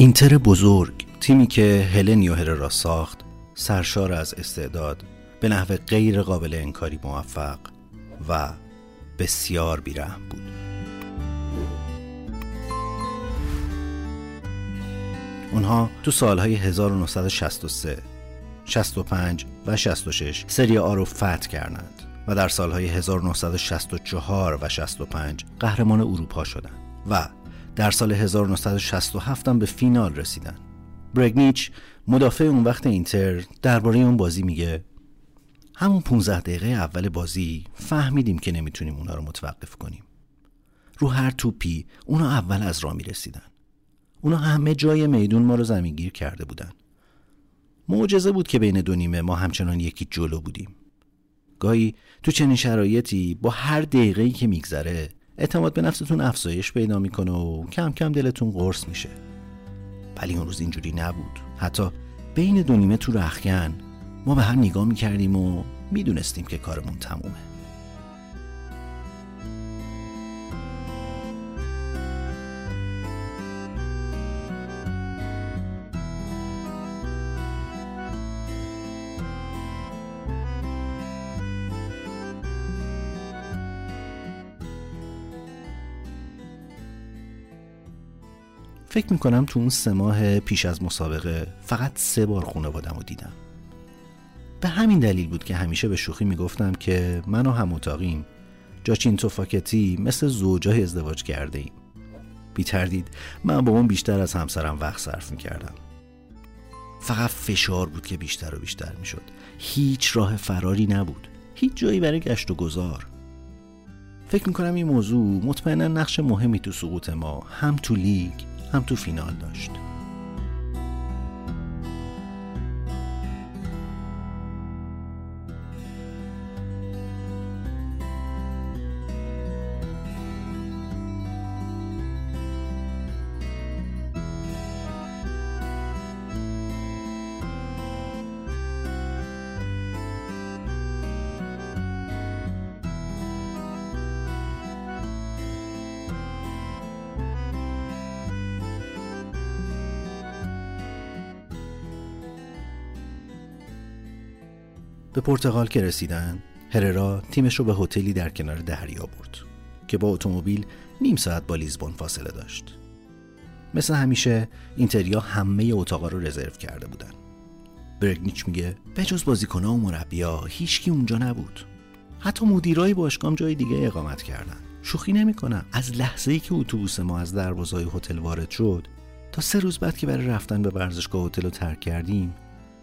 اینتر بزرگ تیمی که هلن را ساخت سرشار از استعداد به نحو غیر قابل انکاری موفق و بسیار بیرحم بود. اونها تو سالهای 1963 65 و 66 سری آ رو فتح کردند و در سالهای 1964 و 65 قهرمان اروپا شدند و در سال 1967 هم به فینال رسیدن. برگنیچ مدافع اون وقت اینتر درباره اون بازی میگه همون 15 دقیقه اول بازی فهمیدیم که نمی‌تونیم اونا رو متوقف کنیم. رو هر توپی اونا اول از راه می‌رسیدن. اونا همه جای میدون ما رو زمینگیر کرده بودن. معجزه بود که بین دو نیمه ما همچنان یکی جلو بودیم. گاهی تو چنین شرایطی با هر دقیقه‌ای که میگذره اعتماد به نفستون افزایش پیدا می‌کنه و کم کم دلتون قرص میشه. ولی اون روز اینجوری نبود. حتی بین دو نیمه تو رخکن ما به هم نگاه می‌کردیم و می‌دونستیم که کارمون تمومه. فکر می‌کنم تو اون سه ماه پیش از مسابقه فقط سه بار خانوادم رو دیدم. به همین دلیل بود که همیشه به شوخی می‌گفتم که من و هم اتاقیم. جاچین توفاکتی مثل زوجای ازدواج کرده ایم بی تردید من با اون بیشتر از همسرم وقت صرف می‌کردم. فقط فشار بود که بیشتر و بیشتر می‌شد. هیچ راه فراری نبود. هیچ جایی برای گشت و گذار. فکر می‌کنم این موضوع مطمئنا نقش مهمی تو سقوط ما هم تو لیگ هم تو فینال داشت. به پرتغال که رسیدن هررا تیمش رو به هتلی در کنار دریا برد که با اتومبیل نیم ساعت با لیزبون فاصله داشت. مثل همیشه اینتریا همه اتاقا رو رزرو کرده بودن. برگنیچ میگه به جز بازیکنها و مربیا هیچکی اونجا نبود. حتی مدیرای باشگاه جای دیگه اقامت کردن. شوخی نمی‌کنم از لحظه ای که اتوبوس ما از دروازهای هتل وارد شد تا سه روز بعد که برای رفتن به ورزشگاه هتل رو ترک کردیم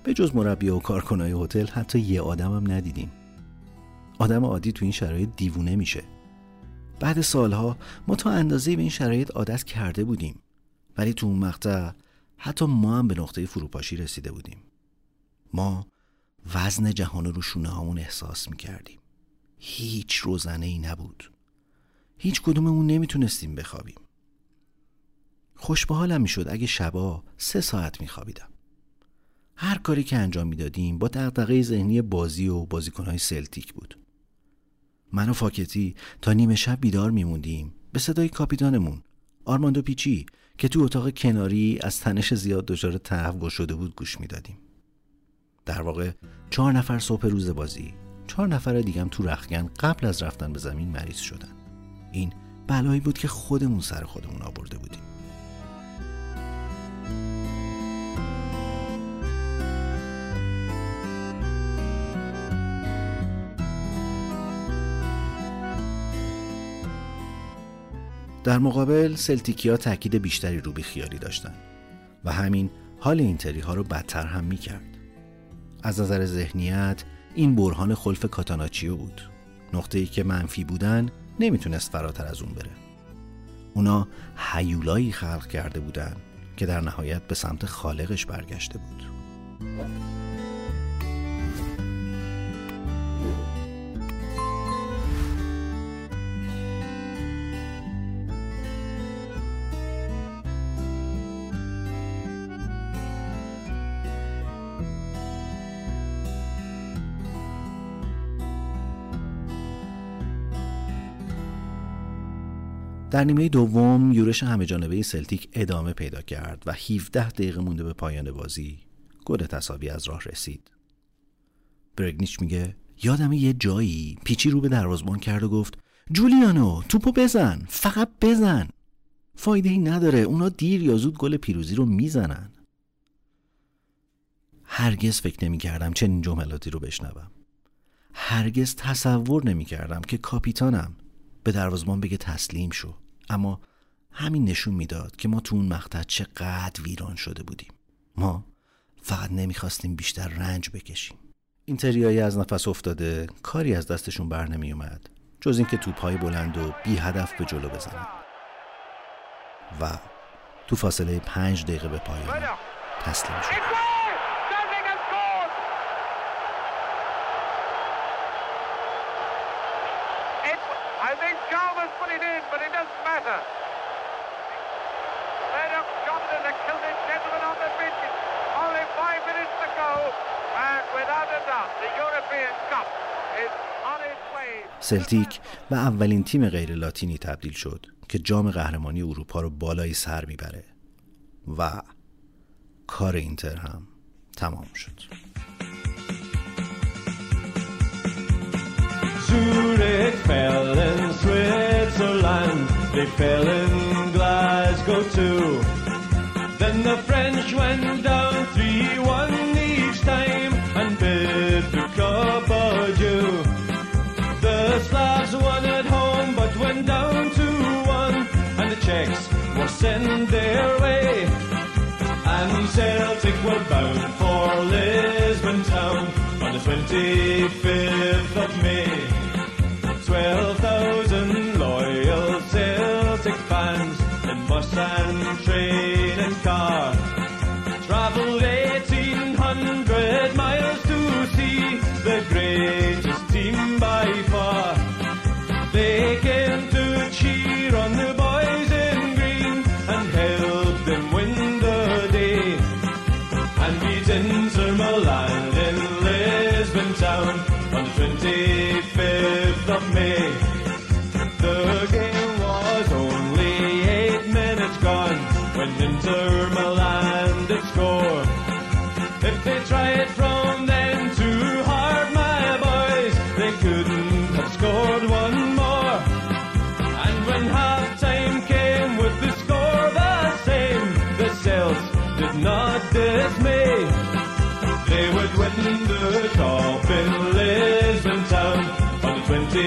به جز مربی و کارکنای هتل حتی یه آدمم ندیدیم. آدم عادی تو این شرایط دیوونه میشه. بعد سالها ما تا اندازه به این شرایط عادت کرده بودیم. ولی تو اون مقطع حتی ما هم به نقطه فروپاشی رسیده بودیم. ما وزن جهان رو شونه هامون احساس می‌کردیم. هیچ روزنه ای نبود. هیچ کدوممون نمی‌تونستیم بخوابیم. خوش حالم می‌شد اگه شبا سه ساعت میخوابیدم. هر کاری که انجام می‌دادیم با دغدغه ذهنی بازی و بازیکنهای سلتیک بود. من و فاکتی تا نیمه شب بیدار میموندیم به صدای کاپیتانمون آرماندو پیچی که تو اتاق کناری از تنش زیاد دچار تهوع شده بود گوش می‌دادیم. در واقع چهار نفر صبح روز بازی چهار نفر دیگم تو رخگن قبل از رفتن به زمین مریض شدن. این بلایی بود که خودمون سر خودمون آورده در مقابل سلتیکیا تاکید بیشتری رو خیالی داشتن و همین حال اینتری ها رو بدتر هم می کرد. از نظر ذهنیت این برهان خلف کاتاناچیو بود. نقطه ای که منفی بودن نمی‌تونست فراتر از اون بره. اونا حیولایی خلق کرده بودن که در نهایت به سمت خالقش برگشته بود. در نیمه دوم یورش همه جانبه سلتیک ادامه پیدا کرد و 17 دقیقه مونده به پایان بازی. گل تصاوی از راه رسید. برگنیچ میگه یادم یه جایی. پیچی رو به دروازبان کرد و گفت جولیانو توپو بزن فقط بزن. فایده ای نداره اونا دیر یا زود گل پیروزی رو می‌زنن. هرگز فکر نمی کردم چنین جملاتی رو بشنوم. هرگز تصور نمی کردم که کاپیتانم به دروازبان بگه تسلیم شو. اما همین نشون می‌داد که ما تو اون مقطع چقدر ویران شده بودیم. ما فقط نمی‌خواستیم بیشتر رنج بکشیم. این از نفس افتاده کاری از دستشون بر نمی اومد جز اینکه توپهای بلند و بی هدف به جلو بزنن. و تو فاصله پنج دقیقه به پایان تسلیم شد. سلتیک به اولین تیم غیر لاتینی تبدیل شد که جام قهرمانی اروپا رو بالای سر می‌بره. و کار اینتر هم تمام شد. Fell in Glasgow too. Then the French went down 3-1 each time and bid the cup adieu. The Slavs won at home but went down to one and the Czechs were sent their way. And Celtic were bound for Lisbon town on the 25th of May. Train and car. Traveled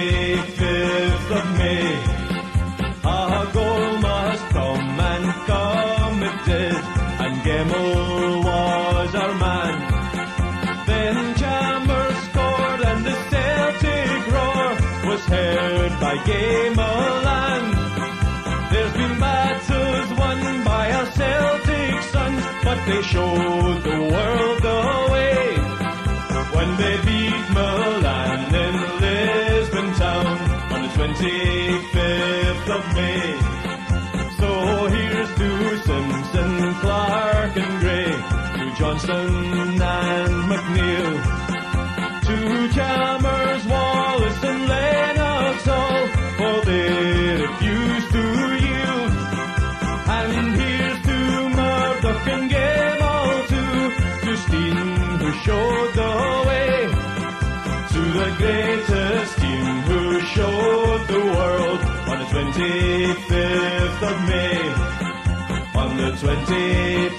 the 25th of May. A goal must come and come it did, and Gemmell was our man. Then Chalmers scored and the Celtic roar was heard by Gameland. There's been battles won by our Celtic sons, but they showed the world the way when they beat Milan 25th of May. So here's to Simpson, Clark and Gray, to Johnston and McNeil, to Chalmers, Wallace and Lennox all for their refuse to yield. And here's to Murdoch and Gable too, to Steen who showed the way, to the who showed the world on the 25th of May. On the 25th